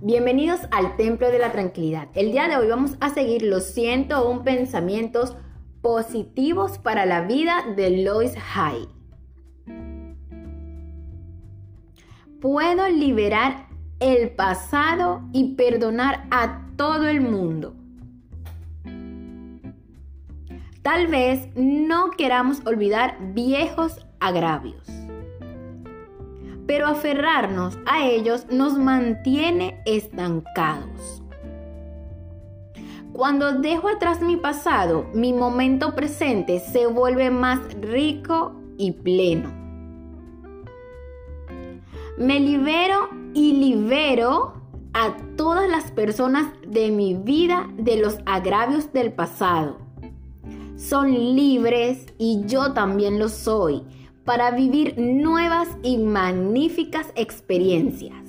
Bienvenidos al Templo de la Tranquilidad. El día de hoy vamos a seguir los 101 pensamientos positivos para la vida de Lois Hay. Puedo liberar el pasado y perdonar a todo el mundo. Tal vez no queramos olvidar viejos agravios pero aferrarnos a ellos nos mantiene estancados. Cuando dejo atrás mi pasado, mi momento presente se vuelve más rico y pleno. Me libero y libero a todas las personas de mi vida de los agravios del pasado. Son libres y yo también lo soy para vivir nuevas y magníficas experiencias.